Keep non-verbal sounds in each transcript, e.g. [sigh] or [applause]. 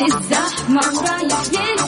وقت الزحمة ورايح للبيت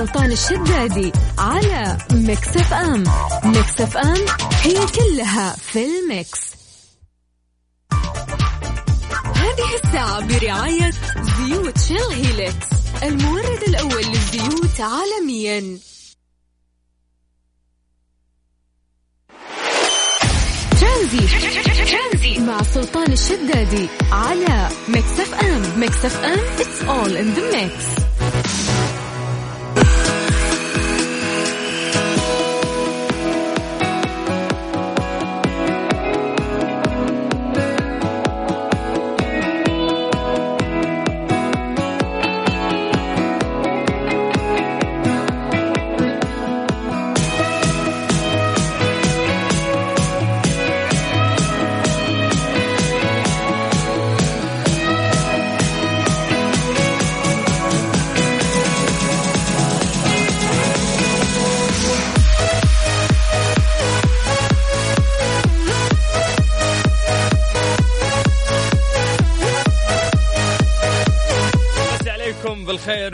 سلطان الشدادي على Mix FM. Mix FM it's all in the mix. هذه الساعة برعاية زيوت شيل هيلكس المورد الأول للزيوت عالميا. ترانزيت مع سلطان الشدادي على Mix FM. Mix FM it's all in the mix.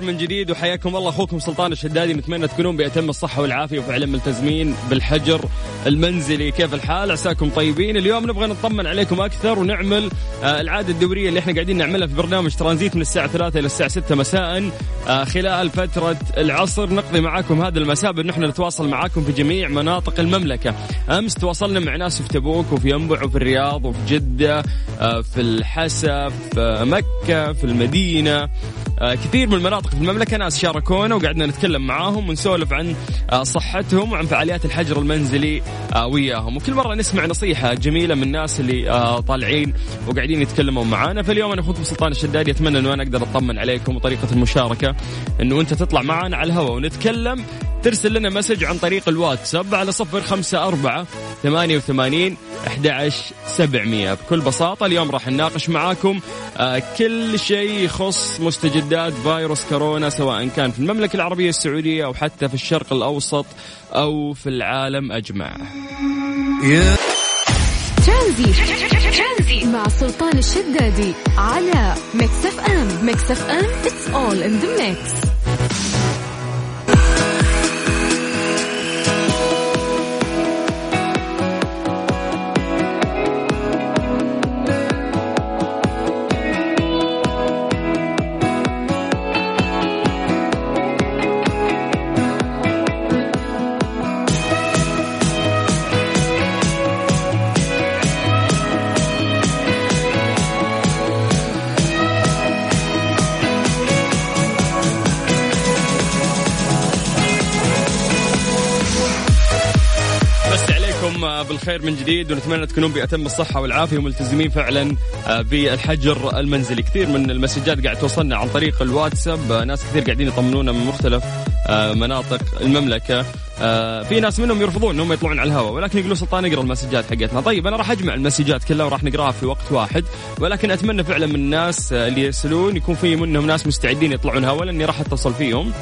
بالخير من جديد وحياكم الله. أخوكم سلطان الشدادي نتمنى تكونون بأتم الصحة والعافية وفعلا ملتزمين بالحجر المنزلي. كيف الحال؟ عساكم طيبين. اليوم نبغى نطمن عليكم أكثر ونعمل آه، العادة الدورية اللي إحنا قاعدين نعملها في برنامج ترانزيت من الساعة 3 إلى الساعة 6 مساء. آه، خلال فترة العصر نقضي معاكم هذا المساء بان إحنا نتواصل معاكم في جميع مناطق المملكة. أمس تواصلنا مع ناس في تبوك وفي ينبع وفي الرياض وفي جدة آه، في الحسا في مكة في المدينة. كثير من المناطق في المملكة ناس شاركونا وقعدنا نتكلم معاهم ونسولف عن آه، صحتهم وعن فعاليات الحجر المنزلي آه، وياهم. وكل مرة نسمع نصيحة جميلة من الناس اللي آه، طالعين وقاعدين يتكلموا معانا. فاليوم أنا أخوكم سلطان الشدادي أتمنى أنه أنا أقدر أطمن عليكم وطريقة المشاركة أنه أنت تطلع معنا على الهواء ونتكلم. ترسل لنا مسج عن طريق الواتساب على صفر خمسة أربعة ثمانية وثمانين 11 700 بكل بساطة اليوم راح نناقش معاكم كل شيء يخص مستجدات فيروس كورونا سواء كان في المملكة العربية السعودية أو حتى في الشرق الأوسط أو في العالم أجمع. ترانزيت مع سلطان الشدادي على Mix FM. Mix FM it's all in the mix. بالخير من جديد ونتمنى تكونون بأتم الصحة والعافية وملتزمين فعلا آه، بالحجر المنزلي. كثير من المسجات قاعد توصلنا عن طريق الواتساب آه، ناس كثير قاعدين يطمنونا من مختلف مناطق المملكة. آه، في ناس منهم يرفضون إنهم يطلعون على الهواء ولكن يقولوا سلطان اقرا المسجات حقتنا. طيب أنا راح أجمع المسجات كلها وراح نقراها في وقت واحد ولكن أتمنى فعلا من الناس آه، اللي يرسلون يكون في منهم ناس مستعدين يطلعون هواء لأني راح أتصل فيهم.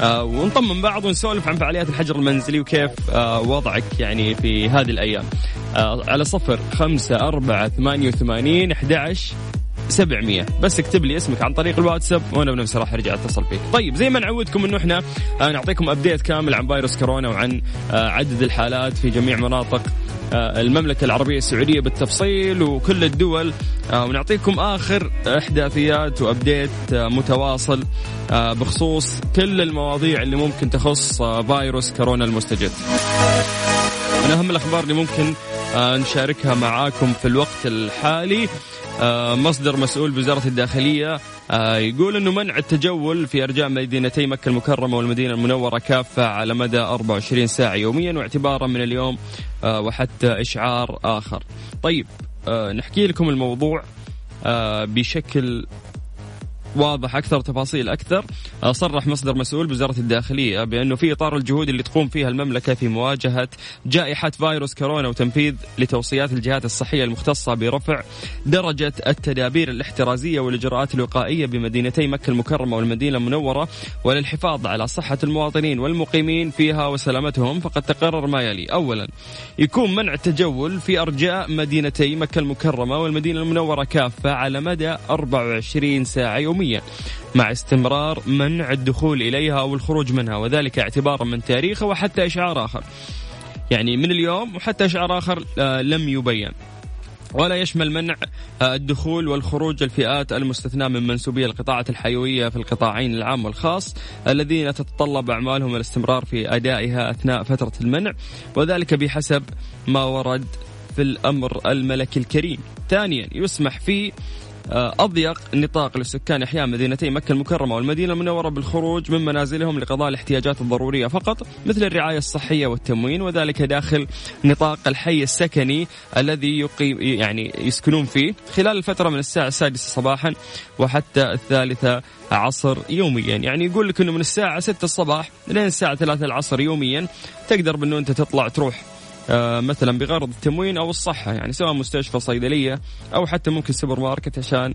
آه، ونطمن بعض ونسولف عن فعاليات الحجر المنزلي وكيف آه، وضعك يعني في هذه الأيام. آه، على صفر خمسة أربعة ثمانية وثمانين أحد 700 بس اكتب لي اسمك عن طريق الواتساب وأنا بنفسي راح أرجع أتصل فيك. طيب زي ما نعودكم إنه إحنا آه، نعطيكم ابديت كامل عن فيروس كورونا وعن آه، عدد الحالات في جميع مناطق آه، المملكة العربية السعودية بالتفصيل وكل الدول. ونعطيكم آخر إحداثيات وأبديت متواصل بخصوص كل المواضيع اللي ممكن تخص فيروس كورونا المستجد. من أهم الأخبار اللي ممكن نشاركها معاكم في الوقت الحالي. آه، مصدر مسؤول بوزارة الداخلية آه، يقول أنه منع التجول في أرجاء مدينتي مكة المكرمة والمدينة المنورة كافة على مدى 24 ساعة يوميا واعتبارا من اليوم آه، وحتى إشعار آخر. طيب نحكي لكم الموضوع بشكل واضح أكثر تفاصيل أكثر. آه، صرح مصدر مسؤول بوزارة الداخلية بأنه في إطار الجهود اللي تقوم فيها المملكة في مواجهة جائحة فيروس كورونا وتنفيذ لتوصيات الجهات الصحية المختصة برفع درجة التدابير الاحترازية والإجراءات الوقائية بمدينتي مكة المكرمة والمدينة المنورة وللحفاظ على صحة المواطنين والمقيمين فيها وسلامتهم. فقد تقرر ما يلي. اولا يكون منع التجول في أرجاء مدينتي مكة المكرمة والمدينة المنورة كافة على مدى 24 ساعة. يوميا مع استمرار منع الدخول إليها أو الخروج منها وذلك اعتبارا من تاريخه وحتى إشعار آخر. يعني من اليوم وحتى إشعار آخر آه، لم يبين. ولا يشمل منع آه، الدخول والخروج الفئات المستثناة من منسوبي القطاعات الحيوية في القطاعين العام والخاص الذين تتطلب أعمالهم الاستمرار في أدائها أثناء فترة المنع وذلك بحسب ما ورد في الأمر الملكي الكريم ثانيا يسمح في أضيق نطاق لسكان أحياء مدينتي مكة المكرمة والمدينة المنورة بالخروج من منازلهم لقضاء الاحتياجات الضرورية فقط مثل الرعاية الصحية والتموين وذلك داخل نطاق الحي السكني الذي يقيم يعني يسكنون فيه خلال الفترة من الساعة السادسة صباحا وحتى الثالثة عصر يوميا. يعني يقول لك إنه من الساعة 6 الصباح لين الساعة 3 العصر يوميا تقدر بانه أنت تطلع تروح آه، مثلا بغرض التموين أو الصحة يعني سواء مستشفى صيدلية أو حتى ممكن سوبر ماركت عشان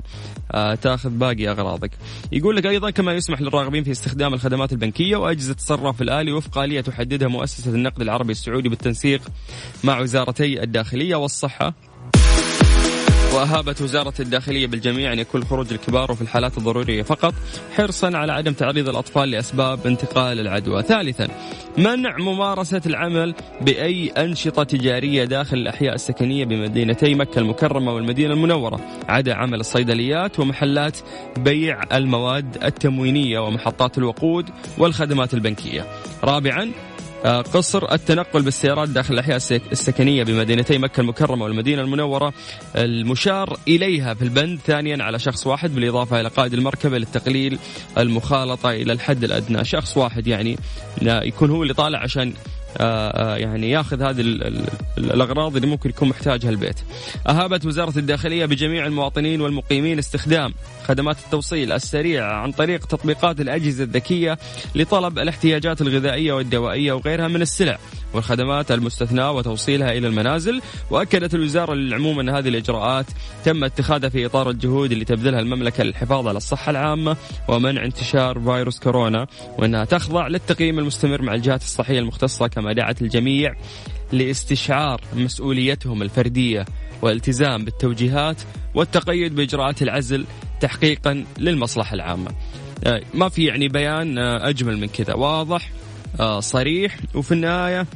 آه، تاخذ باقي أغراضك. يقول لك أيضا كما يسمح للراغبين في استخدام الخدمات البنكية وأجهزة الصراف الآلي وفق آلية تحددها مؤسسة النقد العربي السعودي بالتنسيق مع وزارتي الداخلية والصحة وأهابت وزارة الداخلية بالجميع أن يكون الخروج للكبار وفي الحالات الضرورية فقط حرصا على عدم تعريض الأطفال لأسباب انتقال العدوى. ثالثا منع ممارسة العمل بأي أنشطة تجارية داخل الأحياء السكنية بمدينتي مكة المكرمة والمدينة المنورة. عدا عمل الصيدليات ومحلات بيع المواد التموينية ومحطات الوقود والخدمات البنكية. رابعا قصر التنقل بالسيارات داخل الأحياء السك- السكنية بمدينتي مكة المكرمة والمدينة المنورة. المشار إليها في البند ثانيا على شخص واحد بالإضافة إلى قائد المركبة للتقليل المخالطة إلى الحد الأدنى. شخص واحد يعني يكون هو اللي طالع عشان آه، آه، يعني ياخذ هذه ال- ال- ال- الأغراض اللي ممكن يكون محتاجها البيت. أهابت وزارة الداخلية بجميع المواطنين والمقيمين استخدام خدمات التوصيل السريع عن طريق تطبيقات الأجهزة الذكية لطلب الاحتياجات الغذائية والدوائية وغيرها من السلع والخدمات المستثناة وتوصيلها إلى المنازل. وأكدت الوزارة للعموم أن هذه الإجراءات تم اتخاذها في إطار الجهود اللي تبذلها المملكة للحفاظ على الصحة العامة ومنع انتشار فيروس كورونا وأنها تخضع للتقييم المستمر مع الجهات الصحية المختصة كما دعت الجميع لاستشعار مسؤوليتهم الفردية والالتزام بالتوجيهات والتقيد بإجراءات العزل تحقيقا للمصلحة العامة. آه، ما في يعني بيان آه، أجمل من كذا. واضح آه، صريح. وفي النهاية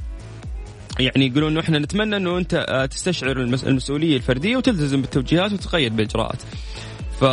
يعني يقولون إنه إحنا نتمنى إنه أنت آه، تستشعر المس- المسؤولية الفردية وتلتزم بالتوجيهات وتتقيد بإجراءات. ف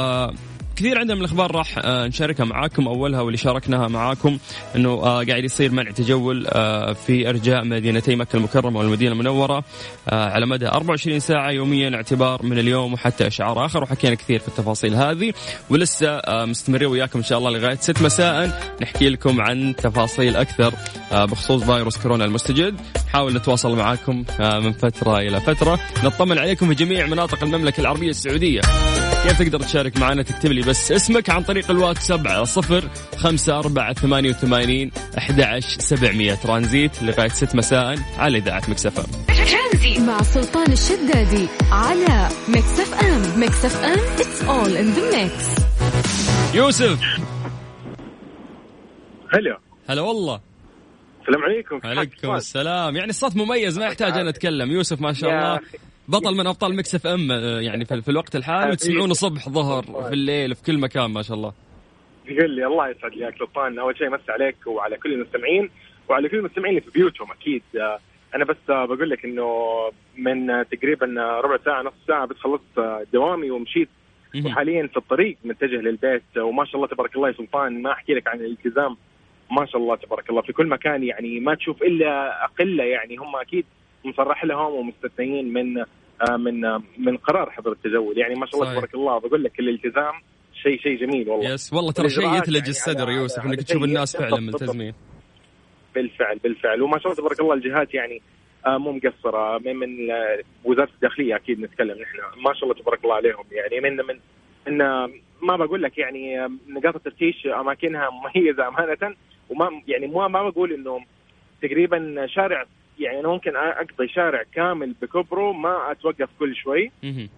كثير عندنا من الأخبار راح آه، نشاركها معاكم. أولها واللي شاركناها معاكم إنه آه، قاعد يصير منع تجول آه، في إرجاء مدينتي مكة المكرمة والمدينة المنورة على مدى 24 ساعة يوميا اعتبار من اليوم وحتى أشعار آخر. وحكينا كثير في التفاصيل هذه ولسه مستمرين وياكم إن شاء الله لغاية 6 مساء نحكي لكم عن تفاصيل أكثر بخصوص فيروس كورونا المستجد. نحاول نتواصل معاكم من فترة إلى فترة. نطمن عليكم في جميع مناطق المملكة العربية السعودية. كيف تقدر تشارك معنا تكتب لي بس اسمك عن طريق الواتساب على صفر خمسة أربعة ثمانية وثمانين أحد عشر سبعمية. ترانزيت لغاية ست مساء على إذاعة مكسفة مع سلطان الشدادي على Mix FM. Mix FM it's all in the mix. يوسف. هلا. هلا والله. السلام عليكم. عليكم؟ السلام. يعني الصوت مميز ما يحتاج أن أتكلم. يوسف ما شاء يا الله. بطل من أبطال Mix FM آه، يعني في الوقت الحالي. وتسمعونه صبح ظهر في الليل في كل مكان ما شاء الله. يا هلا الله يسعد يا سلطان. أول شيء مسي عليك وعلى كل المستمعين وعلى كل المستمعين اللي في بيوتهم أكيد. آه، أنا بس آه، بقول لك إنه من تقريبا ربع ساعة نص ساعة بس خلصت دوامي ومشيت. وحاليا في الطريق متجه للبيت. وما شاء الله تبارك الله يا سلطان ما أحكي لك عن الالتزام. ما شاء الله تبارك الله. في كل مكان يعني ما تشوف إلا قله يعني هم أكيد مصرح لهم ومستثنيين من من آه، من قرار حظر التجول يعني ما شاء الله. تبارك الله بقول لك الالتزام شيء شيء جميل والله. يس والله ترى شيء يثلج يعني الصدر يوسف إنك تشوف الناس فعلا ملتزمين. بالفعل بالفعل. وما شاء الله تبارك الله الجهات يعني آه، مو مقصرة. من من آه، وزارة الداخلية أكيد نتكلم نحن. ما شاء الله تبارك الله عليهم. يعني من من ان ما بقول لك يعني آه، نقاط التفتيش أماكنها مميزة [laughs] أمانة. وما يعني ما ما بقول انه تقريبا شارع يعني أنا ممكن أقضي شارع كامل بكبره ما أتوقف كل شوي.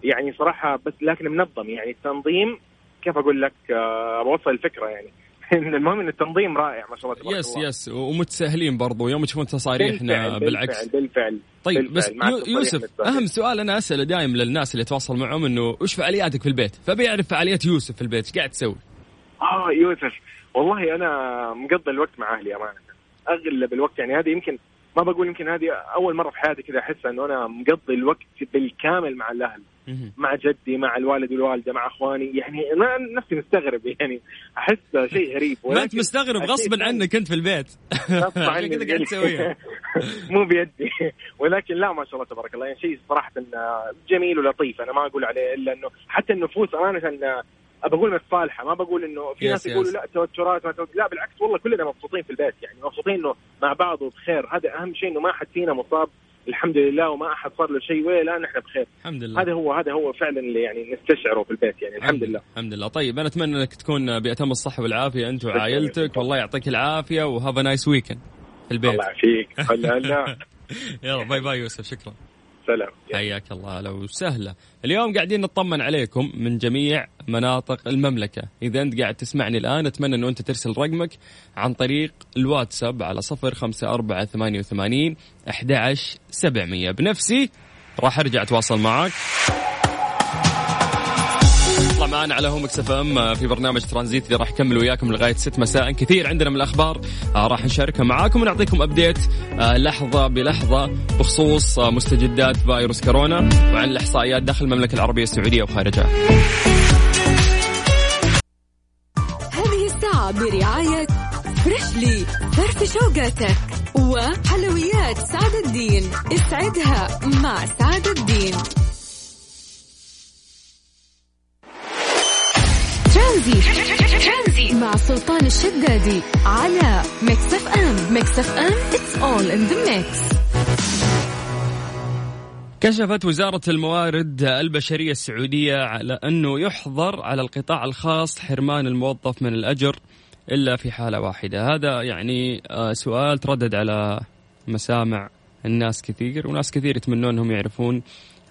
يعني صراحة بس لكن منظم يعني التنظيم كيف أقول لك آه، بوصل الفكرة يعني [laughs] المهم إن التنظيم رائع ما شاء الله تبارك يس الله يس ومتساهلين برضو يوم تشوفون تصاريحنا بالفعل- بالعكس بالفعل بالفعل طيب بالفعل. بس يوسف. أهم سؤال أنا أسأله دائما للناس اللي اتواصل معهم إنه وش فعالياتك في البيت؟ فبي اعرف فعاليات يوسف في البيت، إيش قاعد تسوي؟ آه يوسف والله أنا مقضي الوقت مع أهلي أمانة أغلب الوقت يعني هذه يمكن ما بقول يمكن هذه أول مرة في حياتي كذا أحس إنه أنا مقضي الوقت بالكامل مع الأهل. مع جدي مع الوالد والوالدة مع أخواني. يعني أنا نفسي مستغرب يعني أحس شيء غريب. [laughs] ما أنت مستغرب غصبا عنك أنت في البيت. [laughs] عشان كذا قاعد تسويها. [laughs] مو بيدي. ولكن لا ما شاء الله تبارك الله. يعني شيء صراحة جميل ولطيف أنا ما أقول عليه إلا إنه حتى النفوس أمانة بقول متصالحه ما بقول إنه في ناس يقولوا. لا توترات ما لا بالعكس والله كلنا مبسوطين في البيت يعني مبسوطين إنه مع بعض وبخير. هذا أهم شيء إنه ما حد فينا مصاب الحمد لله وما أحد صار له شيء ولا نحن بخير. الحمد لله. هذا هو هذا هو فعلا اللي يعني نستشعره في البيت يعني الحمد لله. الحمد لله. طيب أنا أتمنى إنك تكون باتم الصحة والعافية أنت وعائلتك. والله يعطيك العافية و have nice weekend في البيت. الله يعافيك. [laughs] هلا هلا يلا bye bye يوسف شكرا. سلام. حياك الله لو سهلة اليوم قاعدين نطمن عليكم من جميع مناطق المملكة. إذا أنت قاعد تسمعني الآن أتمنى أنه أنت ترسل رقمك عن طريق الواتساب على صفر خمسة أربعة ثمانية وثمانين أحد عشر سبعمية. بنفسي راح أرجع أتواصل معك معنا على Mix FM في برنامج ترانزيت اللي راح يكمل وياكم لغاية 6 مساء. كثير عندنا من الأخبار آه، راح نشاركها معاكم ونعطيكم update آه، لحظة بلحظة بخصوص آه، مستجدات فيروس كورونا وعن الإحصائيات داخل المملكة العربية السعودية وخارجها. هذه الساعة برعاية فريشلي فرف شوقاتك وحلويات سعد الدين. اسعدها مع سعد الدين. ترانزيت مع سلطان الشدادي على Mix FM Mix FM it's all in the mix. كشفت وزارة الموارد البشرية السعودية على أنه يحظر على القطاع الخاص حرمان الموظف من الأجر إلا في حالة واحدة. هذا يعني آه، سؤال تردد على مسامع الناس كثير وناس كثير يتمنون أنهم يعرفون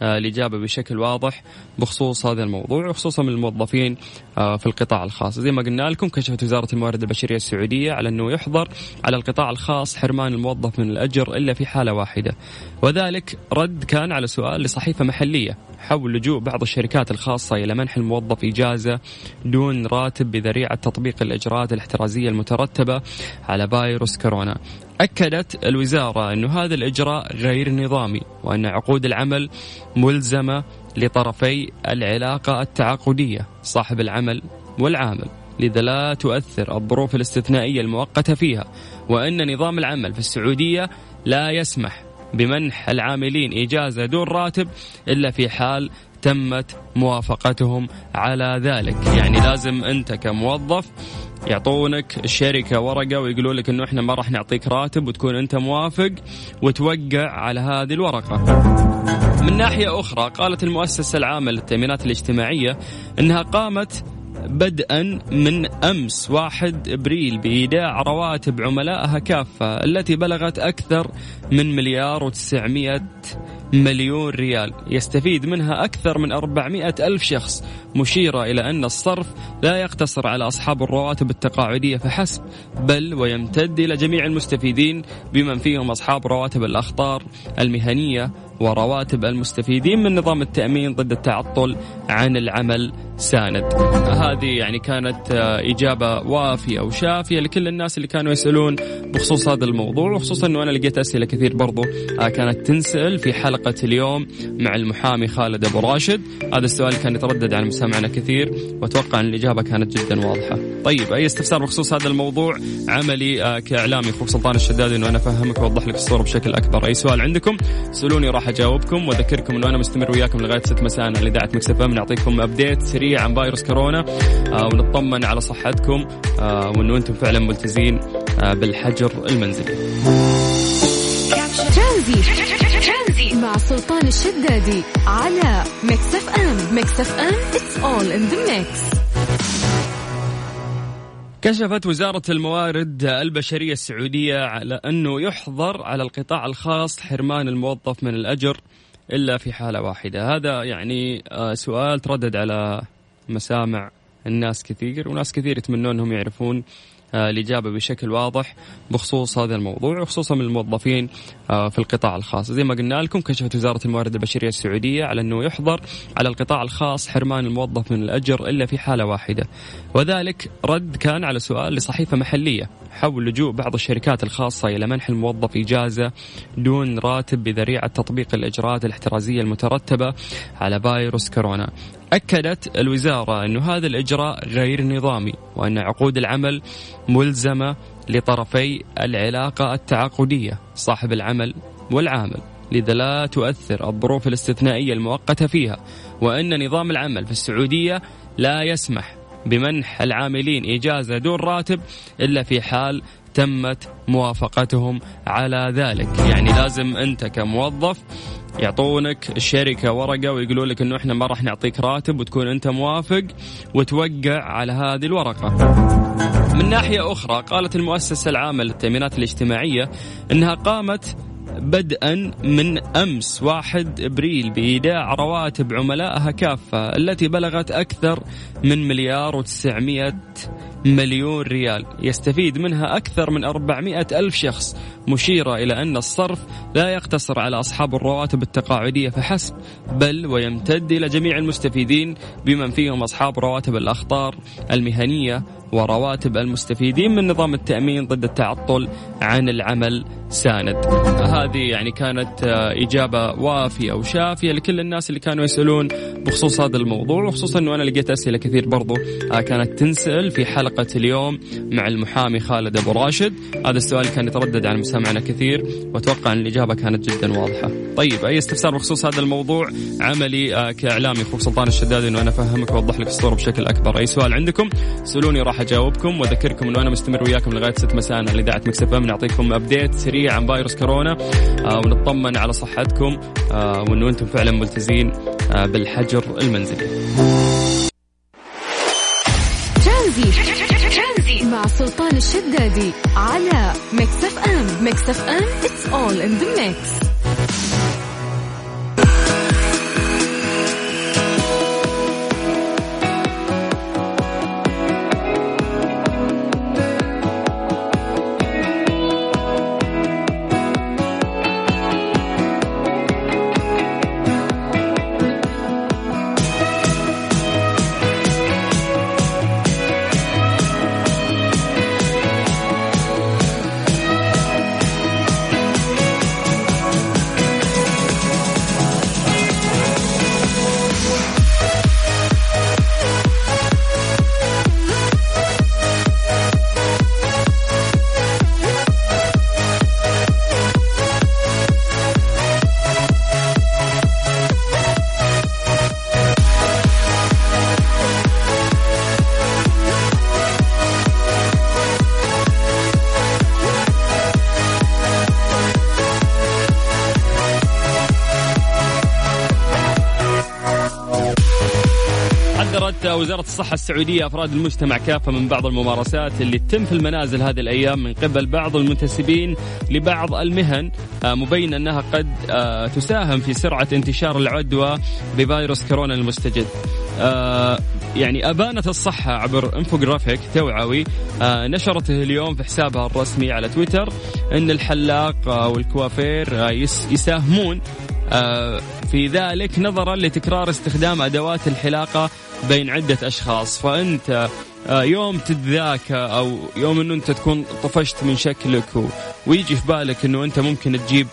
الإجابة بشكل واضح بخصوص هذا الموضوع وخصوصا من الموظفين آه، في القطاع الخاص. زي ما قلنا لكم كشفت وزارة الموارد البشرية السعودية على أنه يحظر على القطاع الخاص حرمان الموظف من الأجر إلا في حالة واحدة. وذلك رد كان على سؤال لصحيفة محلية حول لجوء بعض الشركات الخاصة إلى منح الموظف إجازة دون راتب بذريعة تطبيق الإجراءات الاحترازية المترتبة على فيروس كورونا. أكدت الوزارة أن هذا الإجراء غير نظامي وأن عقود العمل ملزمة لطرفي العلاقة التعاقدية صاحب العمل والعامل لذا لا تؤثر الظروف الاستثنائية المؤقتة فيها وأن نظام العمل في السعودية لا يسمح بمنح العاملين إجازة دون راتب إلا في حال تمت موافقتهم على ذلك يعني لازم أنت كموظف يعطونك الشركة ورقة ويقولوا لك إنه إحنا ما راح نعطيك راتب وتكون أنت موافق وتوقع على هذه الورقة. من ناحية أخرى قالت المؤسسة العامة للتأمينات الاجتماعية أنها قامت بدءا من أمس 1 إبريل بإيداع رواتب عملائها كافة التي بلغت أكثر من مليار و900 مليون ريال. يستفيد منها أكثر من 400 ألف شخص. مشيرة إلى أن الصرف لا يقتصر على أصحاب الرواتب التقاعدية فحسب بل ويمتد إلى جميع المستفيدين بمن فيهم أصحاب رواتب الأخطار المهنية ورواتب المستفيدين من نظام التأمين ضد التعطل عن العمل ساند. هذه يعني كانت آه، إجابة وافية وشافية لكل الناس اللي كانوا يسألون بخصوص هذا الموضوع وخصوصا أنه أنا لقيت أسئلة كثير برضو آه، كانت تنسأل في حلقة اليوم مع المحامي خالد أبو راشد. هذا السؤال كان يتردد على مستمعنا كثير وأتوقع أن الإجابة كانت جدا واضحة. طيب أي استفسار بخصوص هذا الموضوع؟ عملي آه، كإعلامي أخوك سلطان الشدادي أنه أنا أفهمك وأوضح لك الصورة بشكل أكبر. أي سؤال عندكم؟ سألوني راح أجاوبكم. وأذكركم أنه أنا مستمر وياكم لغاية 6 مساء على إذاعة مكسف أم. نعطيكم أبديت سريع عن فيروس كورونا آه، ونطمن على صحتكم آه، وأنه أنتم فعلا ملتزمين آه، بالحجر المنزلي. ترانزيت مع سلطان الشدادي على Mix FM Mix FM it's all in the mix. كشفت وزارة الموارد البشرية السعودية على أنه يحظر على القطاع الخاص حرمان الموظف من الأجر إلا في حالة واحدة. هذا يعني آه، سؤال تردد على مسامع الناس كثير وناس كثير يتمنون أنهم يعرفون الإجابة بشكل واضح بخصوص هذا الموضوع وخصوصا من الموظفين آه، في القطاع الخاص. زي ما قلنا لكم كشفت وزارة الموارد البشرية السعودية على أنه يحظر على القطاع الخاص حرمان الموظف من الأجر إلا في حالة واحدة. وذلك رد كان على سؤال لصحيفة محلية حول لجوء بعض الشركات الخاصة إلى منح الموظف إجازة دون راتب بذريعة تطبيق الإجراءات الاحترازية المترتبة على فيروس كورونا. أكدت الوزارة أن هذا الإجراء غير نظامي وأن عقود العمل ملزمة لطرفي العلاقة التعاقدية صاحب العمل والعامل لذا لا تؤثر الظروف الاستثنائية المؤقتة فيها وأن نظام العمل في السعودية لا يسمح بمنح العاملين إجازة دون راتب إلا في حال تمت موافقتهم على ذلك يعني لازم أنت كموظف يعطونك الشركة ورقة ويقولوا لك إنه إحنا ما راح نعطيك راتب وتكون أنت موافق وتوقع على هذه الورقة. من ناحية أخرى قالت المؤسسة العامة للتأمينات الاجتماعية أنها قامت بدءا من أمس. 1 إبريل بإيداع رواتب عملائها كافة التي بلغت أكثر من مليار و900 مليون ريال. يستفيد منها أكثر من 400 ألف شخص. مشيرة إلى أن الصرف لا يقتصر على أصحاب الرواتب التقاعدية فحسب بل ويمتد إلى جميع المستفيدين بمن فيهم أصحاب رواتب الأخطار المهنية ورواتب المستفيدين من نظام التأمين ضد التعطل عن العمل ساند. هذه يعني كانت آه، إجابة وافية وشافية لكل الناس اللي كانوا يسألون بخصوص هذا الموضوع وخصوصا أنه أنا لقيت أسئلة كثير برضو آه، كانت تنسأل في حلقة اليوم مع المحامي خالد أبو راشد. هذا السؤال كان يتردد على مسامعنا كثير وأتوقع أن الإجابة كانت جدا واضحة. طيب أي استفسار بخصوص هذا الموضوع؟ عملي آه، كإعلامي أخوك سلطان الشدادي أنه أنا أفهمك وأوضح لك الصورة بشكل أكبر. أي سؤال عندكم؟ سألوني راح أجاوبكم وأذكركم أنه أنا مستمر وياكم لغاية 6 مساء على إذاعة مكسف نعطيكم أبديت سريع عن فيروس كورونا آه، ونطمن على صحتكم وأنه أنتم فعلا ملتزين آه، بالحجر المنزلي. ترانزي. مع سلطان الشدادي على ميكس اف ام. ميكس اف ام it's all in the mix. وزارة الصحة السعودية أفراد المجتمع كافة من بعض الممارسات اللي تتم في المنازل هذه الأيام من قبل بعض المنتسبين لبعض المهن آه، مبين أنها قد آه، تساهم في سرعة انتشار العدوى بفيروس كورونا المستجد. آه، يعني أبانت الصحة عبر إنفوجرافيك توعوي نشرته اليوم في حسابها الرسمي على تويتر أن الحلاق والكوافير يس- يساهمون في ذلك نظرا لتكرار استخدام أدوات الحلاقة بين عدة أشخاص. فأنت آه، يوم تتذاكى أو يوم إنه أنت تكون طفشت من شكلك ويجي في بالك إنه أنت ممكن تجيب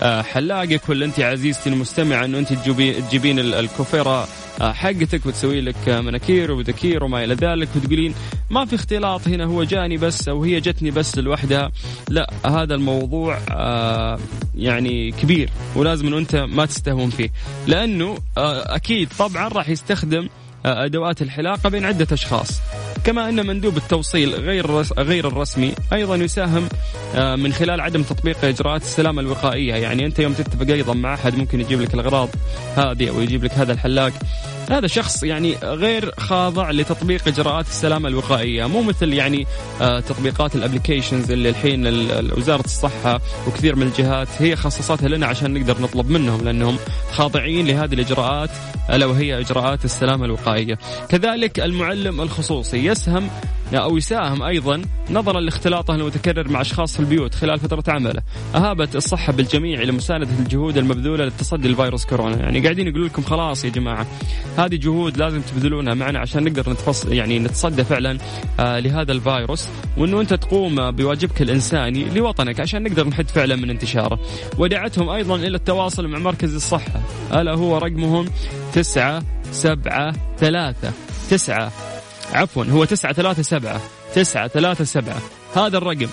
آه، حلاقك ولا أنت عزيزتي المستمعة إنه أنت تجيبي تجيبين ال- الكوفيره آه، حقتك وتسوي لك آه، مناكير وبدكير وما إلى ذلك وتقولين ما في اختلاط هنا هو جاني بس أو هي جتني بس لوحدها. لا هذا الموضوع آه، يعني كبير ولازم إنه أنت ما تستهون فيه. لأنه آه، أكيد طبعا راح يستخدم آه، أدوات الحلاقة بين عدة أشخاص. كما أن مندوب التوصيل غير غير الرسمي أيضا يساهم آه، من خلال عدم تطبيق إجراءات السلامة الوقائية. يعني أنت يوم تتفق أيضا مع أحد ممكن يجيب لك الأغراض هذه أو يجيب لك هذا الحلاق. هذا شخص يعني غير خاضع لتطبيق إجراءات السلامة الوقائية مو مثل يعني آه، تطبيقات الابلكيشنز اللي الحين ال- ال- وزارة الصحة وكثير من الجهات هي خصصتها لنا عشان نقدر نطلب منهم لأنهم خاضعين لهذه الإجراءات ألا وهي إجراءات السلامة الوقائية. كذلك المعلم الخصوصي يسهم أو يساهم أيضا نظرا لاختلاطه المتكرر مع أشخاص في البيوت خلال فترة عمله. أهابت الصحة بالجميع لمساندة الجهود المبذولة للتصدي لفيروس كورونا. يعني قاعدين يقولوا لكم خلاص يا جماعة. هذه جهود لازم تبذلونها معنا عشان نقدر نتفصل يعني نتصدى فعلا آه لهذا الفيروس. وأنه أنت تقوم بواجبك الإنساني لوطنك عشان نقدر نحد فعلا من انتشاره. ودعتهم أيضا إلى التواصل مع مركز الصحة. ألا هو رقمهم تسعة سبعة ثلاثة تسعة. عفوا هو تسعة ثلاثة سبعة تسعة ثلاثة سبعة. هذا الرقم.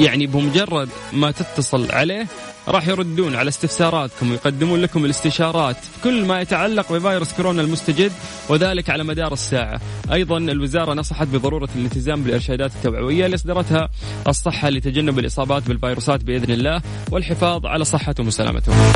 يعني بمجرد ما تتصل عليه راح يردون على استفساراتكم ويقدمون لكم الاستشارات في كل ما يتعلق بفيروس كورونا المستجد وذلك على مدار الساعة. أيضا الوزارة نصحت بضرورة الالتزام بالإرشادات التوعوية اللي أصدرتها الصحة لتجنب الإصابات بالفيروسات بإذن الله والحفاظ على صحتهم وسلامتهم.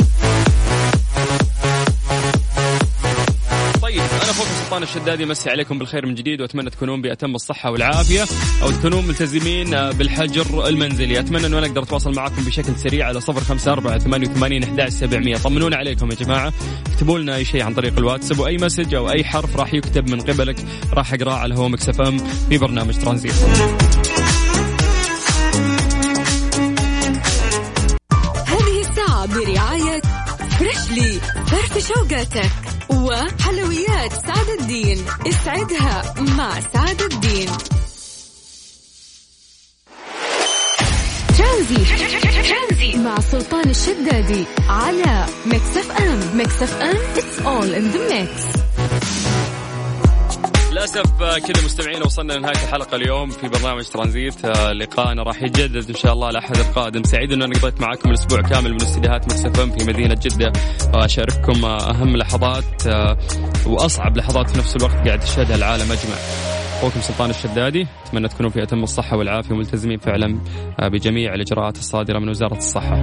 سلطان الشدادي مسي عليكم بالخير من جديد وأتمنى تكونون بأتم الصحة والعافية أو تكونون ملتزمين بالحجر المنزلي. أتمنى أنه أنا أقدر أتواصل معكم بشكل سريع على صفر خمسة أربعة ثمانية وثمانين أحد سبعمية. طمنونا عليكم يا جماعة. اكتبوا لنا أي شيء عن طريق الواتساب وأي message أو أي حرف راح يكتب من قبلك راح أقرأه على هوا Mix FM في برنامج ترانزيت. هذه الساعة برعاية فريشلي فرف شوكولاتة وحلويات. سعد الدين. اسعدها مع سعد الدين. ترانزي. مع سلطان الشدادي على Mix FM. Mix FM it's all in the mix. للأسف آه، كذا مستمعين وصلنا لنهاية الحلقة اليوم في برنامج ترانزيت. آه، لقاءنا راح يتجدد إن شاء الله الاحد القادم. سعيد ان أنا قضيت معكم الأسبوع كامل من استديوهات Mix FM في مدينة جدة. وأشارككم آه، أهم لحظات وأصعب لحظات في نفس الوقت قاعد يشهدها العالم أجمع. أخوكم سلطان الشدادي أتمنى تكونوا في أتم الصحة والعافية وملتزمين فعلا بجميع الإجراءات الصادرة من وزارة الصحة.